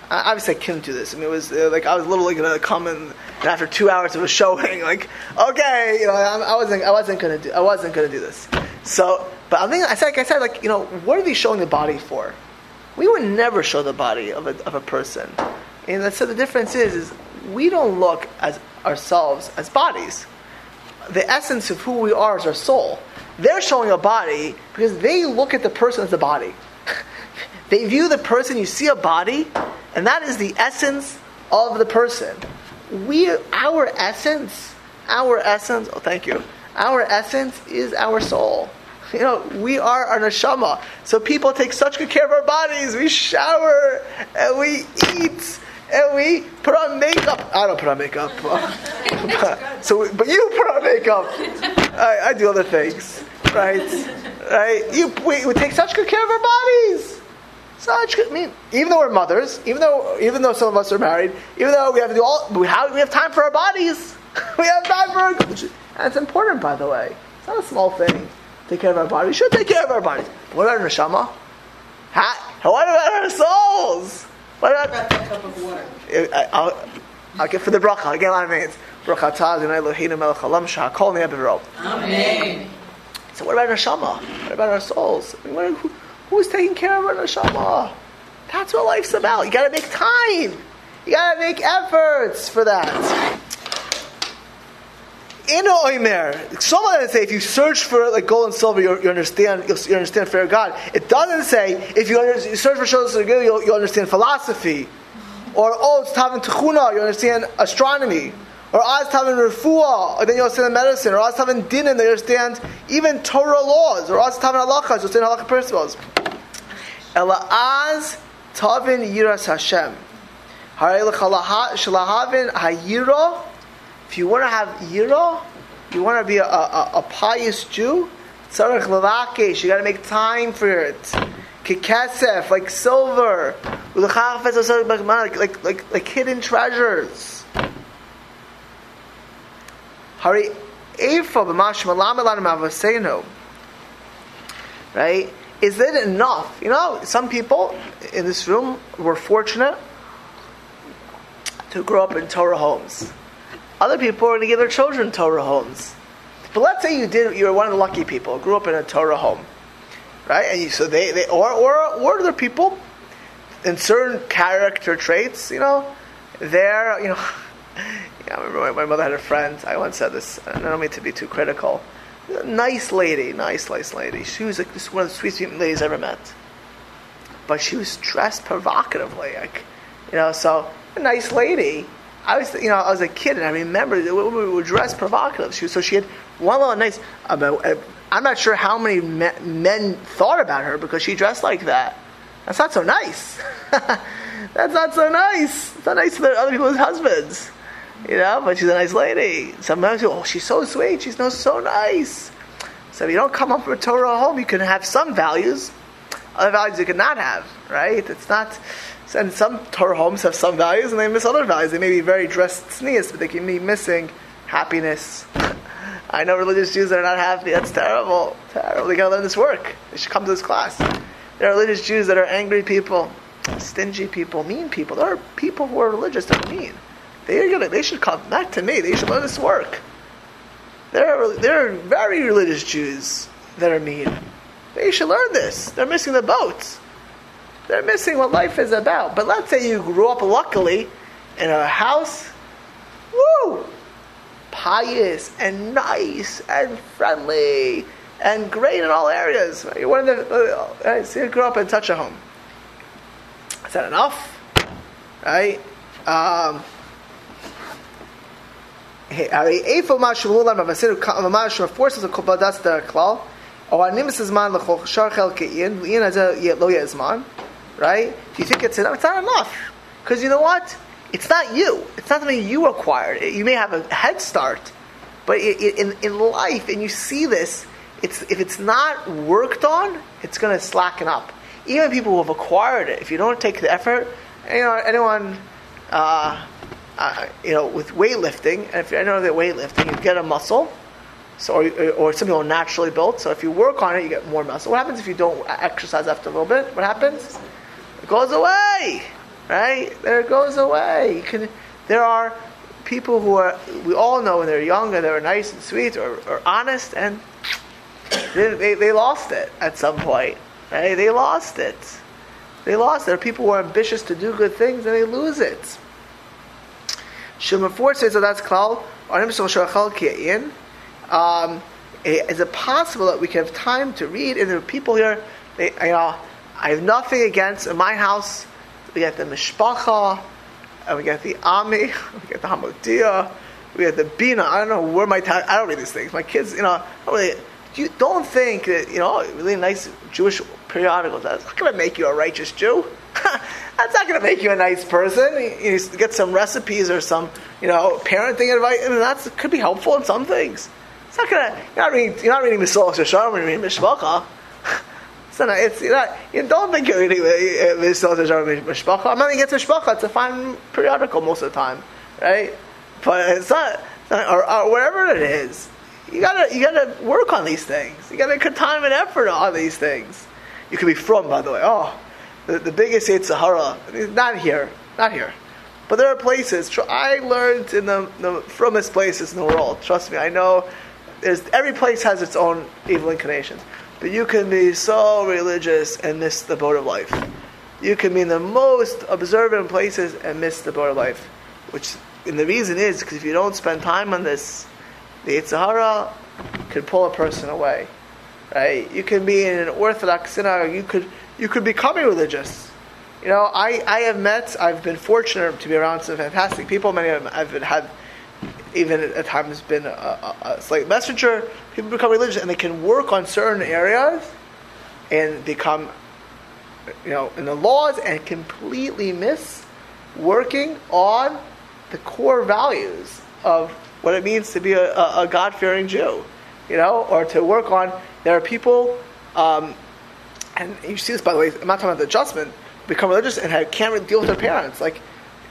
Obviously, I couldn't do this. I mean, it was uh, like I was literally to come in, and after two hours of a showing, like, okay, you know, I, I wasn't, I wasn't going to do, I wasn't to do this. So, but I think I said, like I said, like, you know, what are they showing the body for? We would never show the body of a, of a person, and so the difference is, is we don't look as ourselves as bodies. The essence of who we are is our soul. They're showing a body because they look at the person as a body. They view the person, you see a body, and that is the essence of the person. We, our essence, our essence, oh, thank you. Our essence is our soul. You know, we are our neshama. So people take such good care of our bodies. We shower and we eat and we put on makeup. I don't put on makeup. so, but you put on makeup. I, I do other things, right? Right? You, we, we take such good care of our bodies. Such good. I mean, even though we're mothers, even though even though some of us are married, even though we have to do all, we have we have time for our bodies. we have time for, our, and it's important, by the way. It's not a small thing. Take care of our bodies. We should take care of our bodies. But what about our neshama? Ha, what about our souls? What about that cup of water? I, I'll, I'll get for the bracha. I'll get a lot of names. Bracha Adonai Eloheinu melech halam shahakol ne'avirol. Amen. So what about our neshama? What about our souls? I mean, what, who, who's taking care of our neshama? That's what life's about. You got to make time. You got to make efforts for that. In oimer, someone doesn't say if you search for like gold and silver, you, understand you understand fair God. It doesn't say if you, under, you search for shows you'll, you'll understand philosophy, or oh it's tavin techuna, you understand astronomy, or az tavin refuah, or then you understand the medicine, or az din, dinim, you understand even Torah laws, or az tavin halachas, you understand halacha principles. Ela az tavin yiras Hashem. If you want to have yira, you want to be a, a, a pious Jew, tzarech you got to make time for it. Kikesef, like silver, like, like, like, like hidden treasures. Hari Efa b'mashmalam Right? Is it enough? You know, some people in this room were fortunate to grow up in Torah homes. Other people are going to give their children Torah homes. But let's say you did, you were one of the lucky people, grew up in a Torah home, right? And you, so they, they or, or, or other people in certain character traits, you know, they're, you know, yeah, I remember my, mother had a friend, I once said this, and I don't mean to be too critical. Nice lady, nice, nice lady. She was like this one of the sweetest ladies I ever met. But she was dressed provocatively, like, you know, so a nice lady, I was, you know, I was a kid, and I remember we were dressed provocative. She, so she had one little nice. Uh, I'm not sure how many men thought about her because she dressed like that. That's not so nice. That's not so nice. It's not nice for other people's husbands, you know. But she's a nice lady. Sometimes, you, oh, she's so sweet. She's no so nice. So if you don't come up with a Torah home, you can have some values. Other values you cannot have, right? It's not and some Torah homes have some values and they miss other values. They may be very dressed sneeze, but they can be missing happiness. I know religious Jews that are not happy. That's terrible. Terrible. They gotta learn this work. They should come to this class. There are religious Jews that are angry people, stingy people, mean people. There are people who are religious that are mean. They're gonna, they should come back to me. They should learn this work. There are, there are very religious Jews that are mean. They should learn this. They're missing the boat. They're missing what life is about. But let's say you grew up luckily in a house, woo, pious and nice and friendly and great in all areas. You're one of the, uh, so you grew up in such a home. Is that enough? Right? Um, hey Efo mashu lulan mavasiru mashu forces a kubal. That's the klal. Or animus is man lechol sharchel kein u'in azeh yet lo yet man. Right? Do you think it's enough, it's not enough. Because you know what? It's not you. It's not something you acquired. You may have a head start, but in in life, and you see this. It's if it's not worked on, it's going to slacken up. Even people who have acquired it, if you don't take the effort, you know anyone. Uh, uh, you know, with weightlifting, and if you know that weightlifting, you get a muscle, so or, or some people are naturally built. So if you work on it, you get more muscle. What happens if you don't exercise after a little bit? What happens? It goes away, right? There it goes away. You can. There are people who are. We all know when they're younger, they're nice and sweet or, or honest, and they, they, they lost it at some point. Right? They lost it. They lost. There are people who are ambitious to do good things and they lose it. Shema 4 says that that's klal. Um, is it possible that we can have time to read? And there are people here, they, you know, I have nothing against, in my house, we get the mishpacha, and we get the ami, we get the hamodia, we get the bina. I don't know where my, ta- I don't read these things. My kids, you know, I don't really, you don't think that, you know, really nice Jewish periodicals, that's not going to make you a righteous Jew. that's not going to make you a nice person. You, you, get some recipes or some, you know, parenting advice, and that could be helpful in some things. It's not gonna. You're not reading. You're not reading Mesilas Yesharim you're reading Mishpacha. It's not. It's you're not. You don't think you're reading uh, Mesilas Yesharim Mishpacha. I'm not against Mishpacha. It's a fine periodical most of the time, right? But it's not. It's not or, or wherever it is, you gotta you gotta work on these things. You gotta put time and effort on these things. You could be from, by the way. Oh, the, the biggest Sahara. Not here. Not here. But there are places. I learned in the, the fromest places in the world. Trust me, I know there's, every place has its own evil inclinations. But you can be so religious and miss the boat of life. You can be in the most observant places and miss the boat of life. Which, and the reason is because if you don't spend time on this, the yetzer hara could pull a person away. Right? You can be in an Orthodox synagogue. You could you could become religious. You know, I, I have met. I've been fortunate to be around some fantastic people. Many of them I've had even at times been a, a, a slight messenger. People become religious and they can work on certain areas and become, you know, in the laws and completely miss working on the core values of what it means to be a, a God fearing Jew, you know, or to work on. There are people, um, and you see this by the way. I'm not talking about the adjustment. Become religious and have, can't really deal with their parents. Like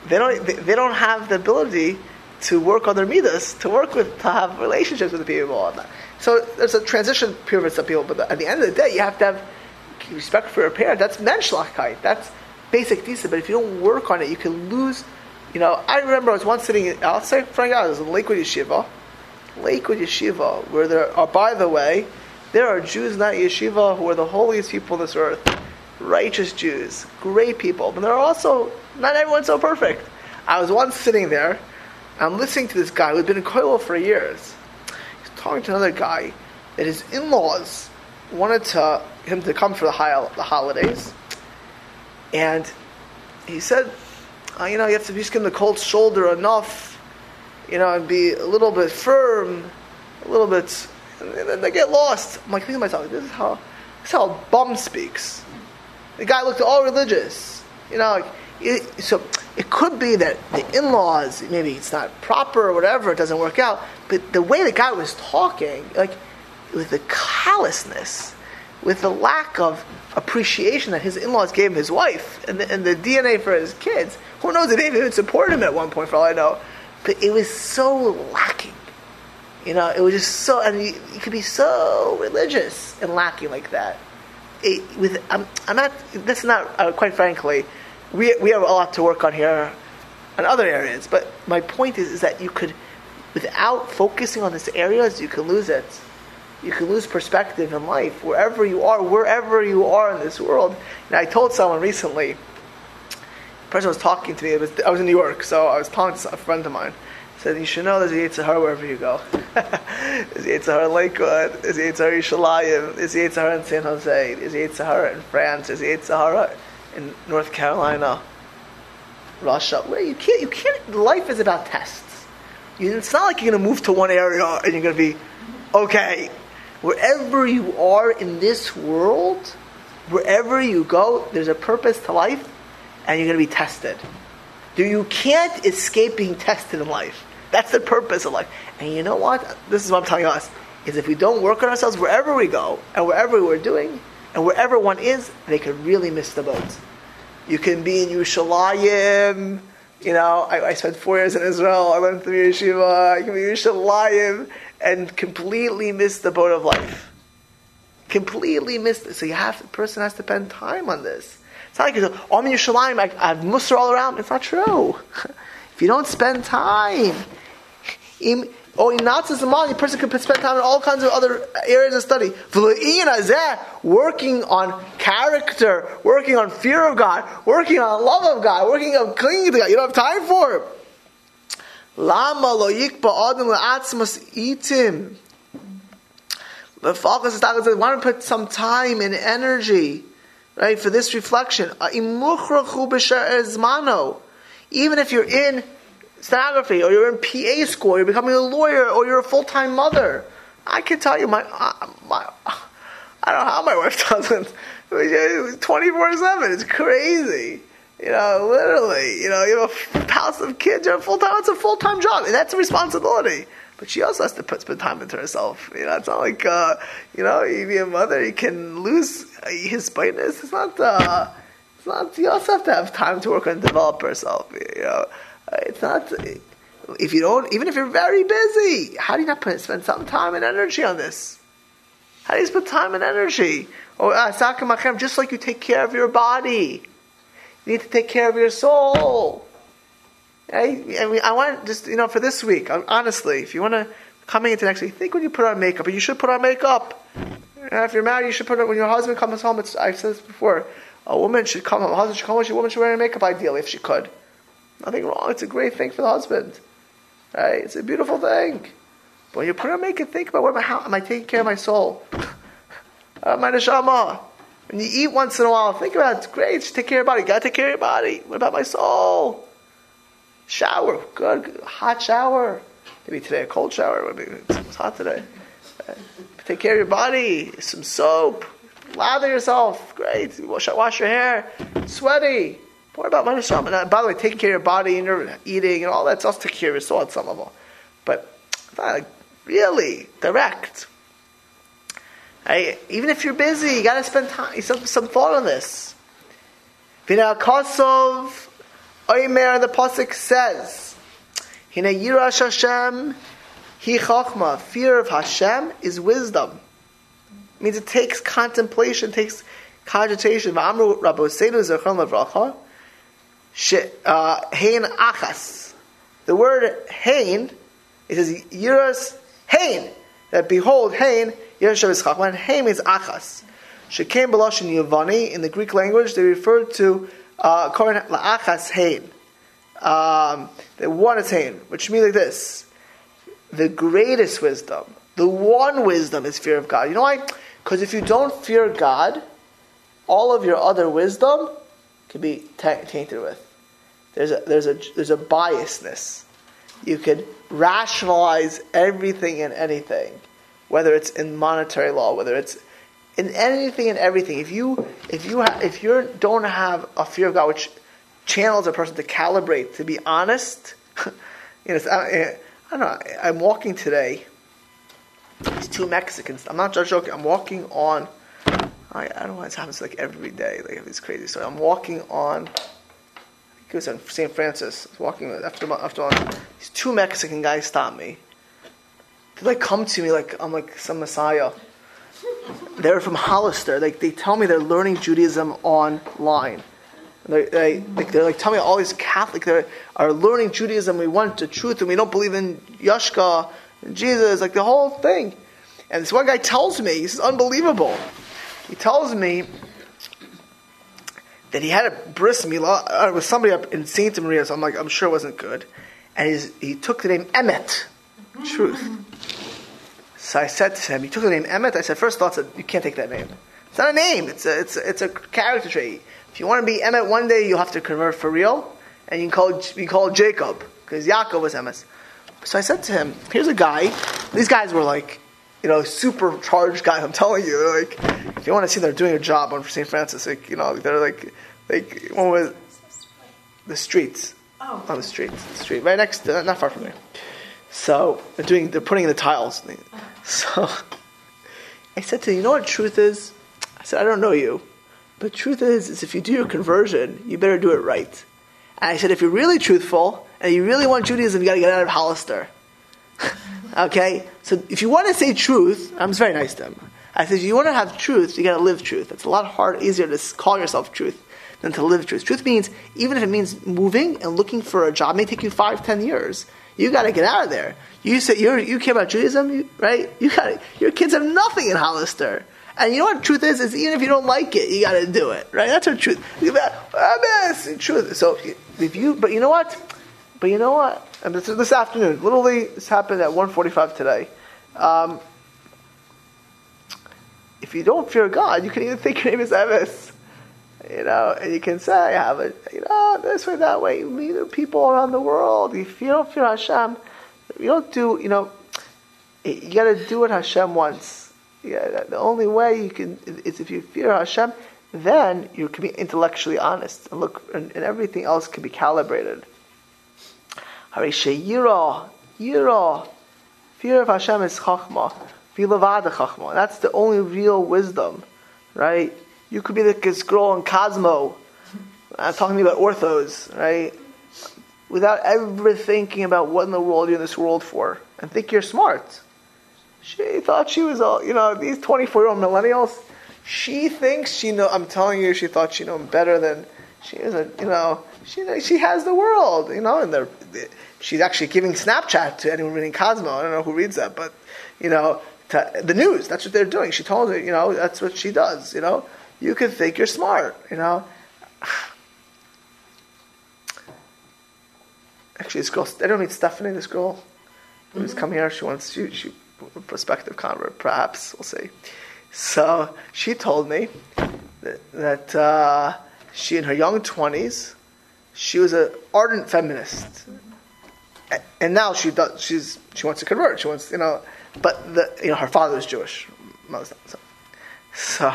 they don't, they, they don't have the ability to work on their midas, to work with, to have relationships with the people. So there's a transition period for some people, but at the end of the day, you have to have respect for your parents. That's menschlichkeit. That's basic decent. But if you don't work on it, you can lose. You know, I remember I was once sitting. In, I'll say, Frank, I was in Lakewood Yeshiva, Lakewood Yeshiva, where there are. By the way, there are Jews in that yeshiva who are the holiest people on this earth, righteous Jews, great people. But there are also not everyone's so perfect. I was once sitting there I'm listening to this guy who's been in kollel for years. He's talking to another guy that his in-laws wanted to, him to come for the, high, the holidays, and he said, uh, you know, you have to give him the cold shoulder enough, you know, and be a little bit firm, a little bit, and then they get lost. I'm like thinking to myself, this is how, this is how bum speaks. The guy looked all religious, you know. It, so it could be that the in-laws maybe it's not proper or whatever it doesn't work out but the way the guy was talking like with the callousness with the lack of appreciation that his in-laws gave his wife and the, and the dna for his kids who knows they even supported him at one point for all i know but it was so lacking you know it was just so and you, you could be so religious and lacking like that it, with I'm, I'm not that's not uh, quite frankly we, we have a lot to work on here on other areas. But my point is, is that you could, without focusing on these areas, you can lose it. You can lose perspective in life wherever you are, wherever you are in this world. And I told someone recently, person was talking to me. Was, I was in New York, so I was talking to a friend of mine. Said you should know there's a Yitzhar wherever you go. there's a Yitzhar in Lakewood. There's a Yitzhar in Yerushalayim. There's Yitzhar in San Jose. There's a Yitzhar in France. There's a Yitzhar in North Carolina, Russia, where you can't, you can't, life is about tests. You, it's not like you're going to move to one area and you're going to be, okay. Wherever you are in this world, wherever you go, there's a purpose to life and you're going to be tested. You can't escape being tested in life. That's the purpose of life. And you know what? This is what I'm telling us: is if we don't work on ourselves wherever we go and wherever we're doing and wherever one is, they could really miss the boat. You can be in Yerushalayim. You know, I, I spent four years in Israel. I went through yeshiva. I can be in Yerushalayim and completely miss the boat of life. Completely miss it. So you have the person has to spend time on this. It's not like you oh, I'm in Yerushalayim. I, I have Musar all around. It's not true. if you don't spend time, or in Nazis the a person can spend time in all kinds of other areas of study. Working on character, working on fear of God, working on love of God, working on clinging to God. You don't have time for it. Lama lo yikba adam le'atzmas itim. The is that want to put some time and energy, right, for this reflection. Even if you're in stenography, or you're in PA school, you're becoming a lawyer, or you're a full time mother. I can tell you, my, uh, my, I don't know how my wife doesn't. Twenty four seven, it's crazy. You know, literally. You know, you have a house of kids. You're a full time. It's a full time job, and that's a responsibility. But she also has to put spend time into herself. You know, it's not like uh, you know, you be a mother, you can lose his brightness. It's not. Uh, it's not. You also have to have time to work and develop herself. You know. It's not. If you don't, even if you're very busy, how do you not put, spend some time and energy on this? How do you spend time and energy? Or uh, just like you take care of your body, you need to take care of your soul. I, I mean, I want just you know for this week. Honestly, if you want to coming into next week, think when you put on makeup. But you should put on makeup. And if you're married, you should put it when your husband comes home. It's, I've said this before. A woman should come home. A husband should come home. A woman should wear makeup ideally if she could. Nothing wrong. It's a great thing for the husband. Right? It's a beautiful thing. But when you put on makeup, think about what how am I taking care of my soul? uh, my neshama. When you eat once in a while, think about it. It's great. Just take care of your body. You gotta take care of your body. What about my soul? Shower. Good. Hot shower. Maybe today a cold shower. Maybe it's hot today. Uh, take care of your body. Some soap. Lather yourself. Great. Wash, wash your hair. Sweaty. What about Manasham? And uh, by the way, taking care of your body and your eating and all that's also take care of your soul at some level. But like really direct. Even if you're busy, you got to spend time, some, some thought on this. Vina Kosov Oimer, the pasuk says, "Hina yirash Hashem hi chachma." Fear of Hashem is wisdom. It means it takes contemplation, it takes cogitation. V'amru Rabbeinu Zechron Levracha. Uh, hein achas. The word hein, it says yiras hein. That behold hein yiras shavis When hein means achas. Shekem beloshin yavani in the Greek language they refer to uh, koren la'achas hein. Um, the one is hein, which means like this: the greatest wisdom, the one wisdom is fear of God. You know why? Because if you don't fear God, all of your other wisdom can be tainted with. There's a, there's a, there's a biasness. You can rationalize everything and anything, whether it's in monetary law, whether it's in anything and everything. If you if you ha- if you don't have a fear of God, which channels a person to calibrate, to be honest, you know, I, I don't know. I'm walking today. These two Mexicans. I'm not just joking. I'm walking on. I, I don't know. Why it happens like every day. Have these crazy stories. I'm walking on he was in St. Francis. I walking after after on. these two Mexican guys stopped me. They like come to me like I'm like some messiah. They're from Hollister. Like they tell me they're learning Judaism online. They, they, they're like telling me all these Catholic they are learning Judaism. We want the truth, and we don't believe in Yashka and Jesus, like the whole thing. And this one guy tells me, this is unbelievable. He tells me that he had a bris milah uh, with somebody up in Santa Maria, so I'm like, I'm sure it wasn't good. And he took the name Emet, truth. So I said to him, he took the name Emet. I said, first thought, said, you can't take that name. It's not a name. It's a, it's a, it's a character trait. If you want to be Emet one day, you'll have to convert for real, and you can call you call Jacob because Yaakov was Emet. So I said to him, here's a guy. These guys were like, you know, supercharged guys. I'm telling you, like, if you want to see they're doing a job on St. Francis, like, you know, they're like, like one was the streets. Oh. on the street, the street right next, to, not far from there. So they're doing, they're putting in the tiles. So I said to him, you know what truth is? I said, I don't know you, but truth is, is if you do your conversion, you better do it right. And I said, if you're really truthful and you really want Judaism, you got to get out of Hollister. okay, so if you want to say truth, I'm very nice to him. I said, if you want to have truth, you got to live truth. It's a lot harder, easier to call yourself truth than to live truth. Truth means, even if it means moving and looking for a job, may take you five, ten years. You got to get out of there. You say you you care about Judaism, right? You got your kids have nothing in Hollister. And you know what the truth is? Is even if you don't like it, you got to do it, right? That's what truth. Truth. So if you, but you know what? But you know what? And this, this afternoon, literally, this happened at 1:45 today. Um, if you don't fear God, you can even think your name is Evis. You know, and you can say, I have it, you know, this way, that way. You meet people around the world. If you don't fear Hashem, you don't do, you know, you got to do what Hashem wants. Yeah, the only way you can is if you fear Hashem, then you can be intellectually honest and look, and, and everything else can be calibrated. Yira, yira, fear of Hashem is chachma, vilavada chachma. That's the only real wisdom, right? You could be the girl in Cosmo. I'm talking about orthos, right? Without ever thinking about what in the world you're in this world for, and think you're smart. She thought she was all, you know, these 24 year old millennials. She thinks she know. I'm telling you, she thought she knew him better than she is. A, you know, she she has the world. You know, and she's actually giving Snapchat to anyone reading Cosmo. I don't know who reads that, but you know, the news. That's what they're doing. She told her, you know, that's what she does. You know, you can think you're smart. You know. Actually, this girl, I don't meet Stephanie. This girl who's mm-hmm. come here. She wants she she prospective convert, perhaps we'll see. So she told me that, that uh, she, in her young twenties, she was an ardent feminist, and now she does. She's she wants to convert. She wants you know, but the you know her father was Jewish, so, so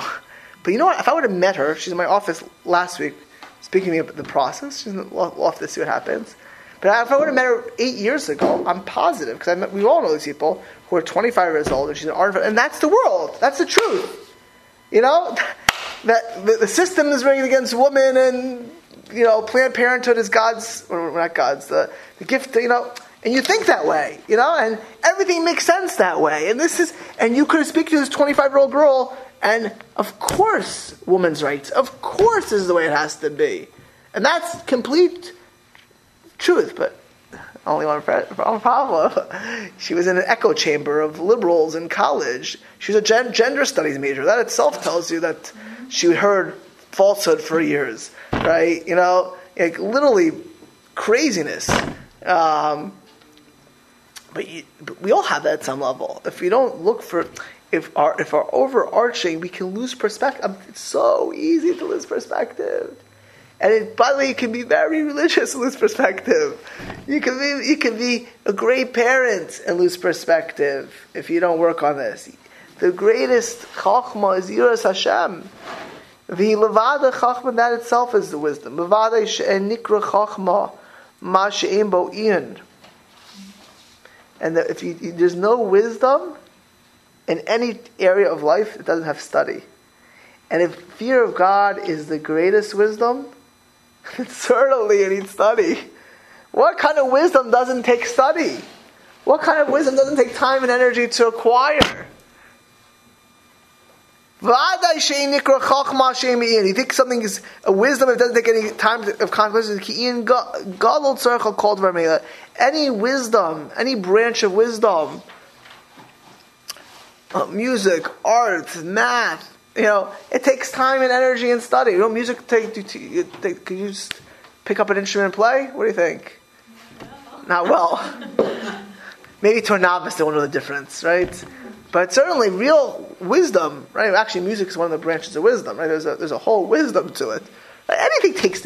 but you know what? If I would have met her, she's in my office last week, speaking to me about the process. She's in the office to see what happens. But if I would have met her eight years ago, I'm positive because we all know these people who are 25 years old and she's an ardent, and that's the world. That's the truth. You know, that the, the system is rigged against women, and you know, Planned Parenthood is God's, or not God's, the, the gift. You know, and you think that way. You know, and everything makes sense that way. And this is, and you could speak to this 25 year old girl, and of course, women's rights. Of course, is the way it has to be, and that's complete truth, but only one problem. She was in an echo chamber of liberals in college. She was a gen- gender studies major. That itself tells you that she heard falsehood for years, right? You know, like literally craziness. Um, but, you, but, we all have that at some level. If we don't look for, if our if our overarching, we can lose perspective. It's so easy to lose perspective. And it, by the way, you can be very religious and lose perspective. You can be, you can be a great parent and lose perspective if you don't work on this. The greatest chachma is Yiras Hashem. The levada chachma, that itself is the wisdom. Levada nikra chachma ma she'im bo ian. And if you, there's no wisdom in any area of life, it doesn't have study. And if fear of God is the greatest wisdom, Certainly it needs study. What kind of wisdom doesn't take study? What kind of wisdom doesn't take time and energy to acquire? You think something is a wisdom, it doesn't take any time of contemplation. Any wisdom, any branch of wisdom, Uh, music, art, math, you know, it takes time and energy and study. You know, music take, take could you just pick up an instrument and play? What do you think? Not well. Maybe to a novice they won't know the difference, right? But certainly real wisdom, right? Actually, music is one of the branches of wisdom, right? There's a, there's a whole wisdom to it. Anything takes,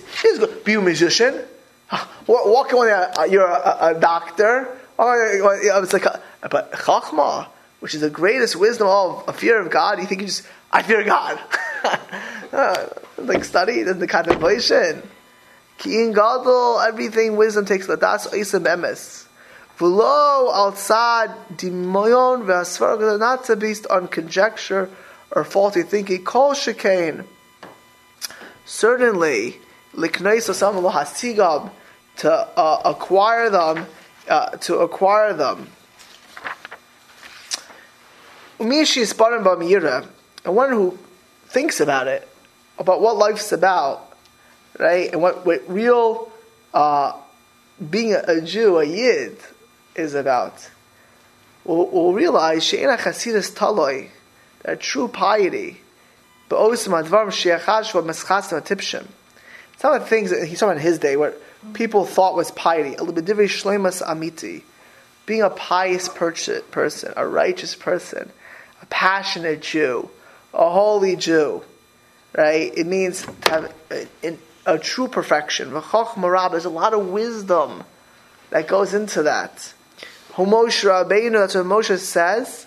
be a musician, walk when you're a, a doctor, oh, or it's like, a, but chachma, which is the greatest wisdom of a fear of God, you think you just I fear God. uh, like study, then the contemplation. Ki in gadol, everything wisdom takes ladas oisem emes. V'lo outside dimoyon v'asvar, not based on conjecture or faulty thinking. Kol shekain. Certainly, likneis osam hasigab to uh, acquire them, uh, to acquire them. Umishi sparim b'miyira, and one who thinks about it, about what life's about, right, and what, what real uh, being a, a, Jew, a Yid, is about, will will realize she'ena chasidus taloi, that true piety, tipshim. Some of the things that he's talking about in his day, what people thought was piety, being a pious person, a righteous person, a passionate Jew, a holy Jew, right? It means to have a, a true perfection. There's a lot of wisdom that goes into that. Homosh Rabbeinu, that's what Moshe says.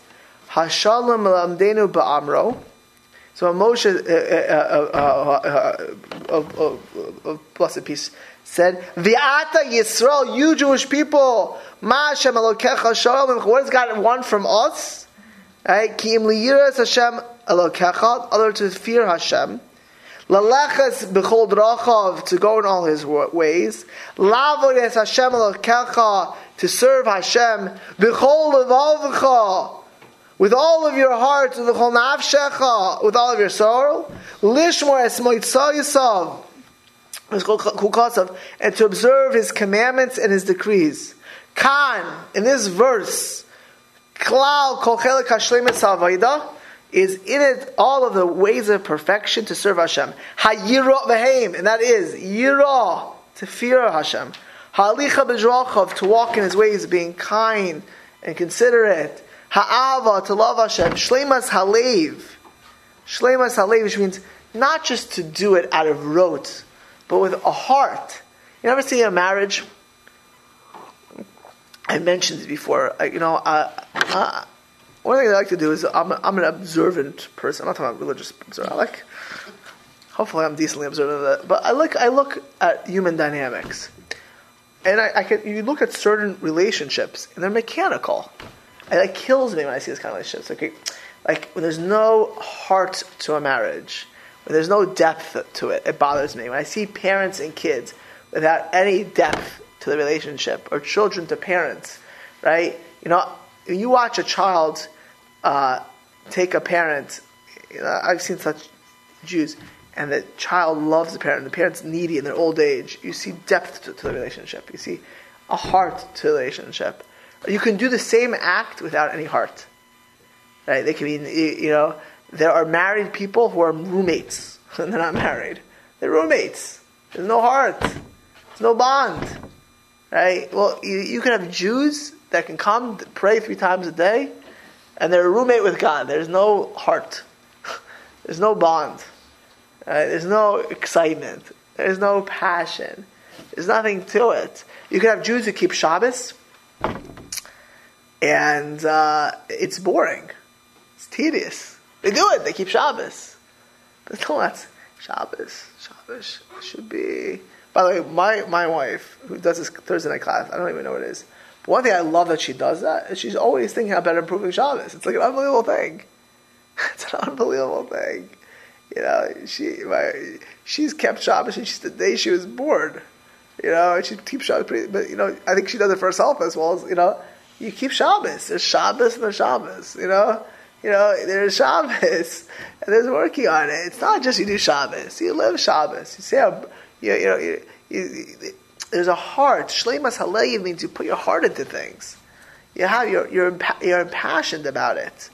Hashalom lamdenu ba'amro. So Moshe, uh, uh, uh, of blessed peace, said, "V'ata Yisrael, you Jewish people, Ma Hashem Elokecha Shalom. What does God want from us? Right? Ki im liyiras Hashem Elokecha, other to fear Hashem. Lalechas b'chol drachav, to go in all His ways. Lavod es Hashem Elokecha, to serve Hashem. B'chol levavcha, with all of your heart, with all nafshecha, with all of your soul. Lishmor es moitzayisav, and to observe His commandments and His decrees. Khan, in this verse, klal kol chelik hashlemet is in it all of the ways of perfection to serve Hashem. Hayira v'heim, and that is yira, to fear Hashem. Ha'alicha b'drachav, to walk in His ways, being kind and considerate. Ha'ava, to love Hashem. Shlemas halev. Shlemas halev, which means not just to do it out of rote, but with a heart. You ever see a marriage? I mentioned it before. you know, one thing I like to do is I'm, I'm an observant person. I'm not talking about religious observant. I like, hopefully, I'm decently observant of that. But I look, I look at human dynamics, and I, I can. You look at certain relationships, and they're mechanical. And it kills me when I see this kind of relationships. Okay, like when there's no heart to a marriage, when there's no depth to it, it bothers me. When I see parents and kids without any depth to the relationship, or children to parents, right? You know, you watch a child uh, take a parent. You know, I've seen such Jews, and the child loves the parent, the parent's needy in their old age. You see depth to, to the relationship. You see a heart to the relationship. You can do the same act without any heart. Right? They can be, you know, there are married people who are roommates, and they're not married. They're roommates. There's no heart. There's no bond. Right? Well, you, you can have Jews that can come pray three times a day, and they're a roommate with God. There's no heart. There's no bond. Right? There's no excitement. There's no passion. There's nothing to it. You can have Jews who keep Shabbos, and uh, it's boring. It's tedious. They do it. They keep Shabbos. But no, that's Shabbos. Shabbos should be by the way, my, my wife, who does this Thursday night class, I don't even know what it is. But one thing I love that she does that is she's always thinking about improving Shabbos. It's like an unbelievable thing. It's an unbelievable thing. You know, she my, she's kept Shabbos since the day she was born. You know, and she keeps Shabbos pretty, but you know, I think she does it for herself as well as, you know, you keep Shabbos. There's Shabbos and there's Shabbos, you know? You know, there's Shabbos, and there's working on it. It's not just you do Shabbos. You live Shabbos. You say how you, you know, you, you, there's a heart. Shleimas haleyiv means you put your heart into things. You have you're you're, you're impassioned about it,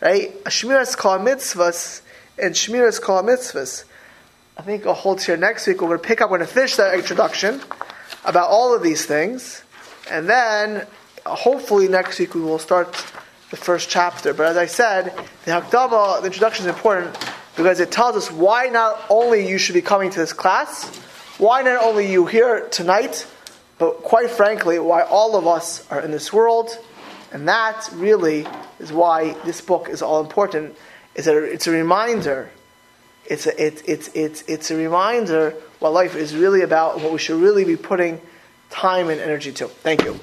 right? Shmiras kol mitzvahs and shmiras kol mitzvahs. I think I'll hold here next week. We're going to pick up. We're going to finish that introduction about all of these things, and then uh, hopefully next week we will start the first chapter. But as I said, the Hakdama, the introduction is important because it tells us why not only you should be coming to this class, why not only you here tonight, but quite frankly, why all of us are in this world. And that really is why this book is all important. Is that it's a reminder. It's a, it, it's, it's, it's a reminder what life is really about, what we should really be putting time and energy to. Thank you.